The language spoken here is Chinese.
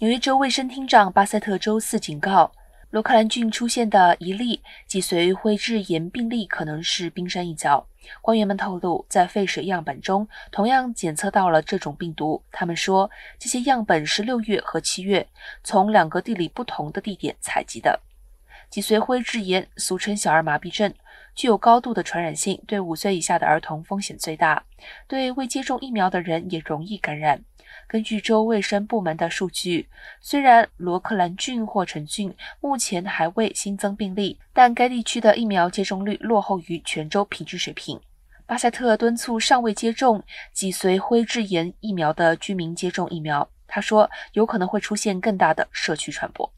纽约州卫生厅长巴塞特周四警告，罗克兰郡出现的一例脊髓灰质炎病例可能是冰山一角。官员们透露，在废水样本中同样检测到了这种病毒。他们说，这些样本是六月和七月从两个地理不同的地点采集的。脊髓灰质炎，俗称小儿麻痹症，具有高度的传染性，对五岁以下的儿童风险最大，对未接种疫苗的人也容易感染。根据州卫生部门的数据，虽然罗克兰郡或城郡目前还未新增病例，但该地区的疫苗接种率落后于全州平均水平。巴塞特敦促尚未接种脊髓灰质炎疫苗的居民接种疫苗。他说，有可能会出现更大的社区传播。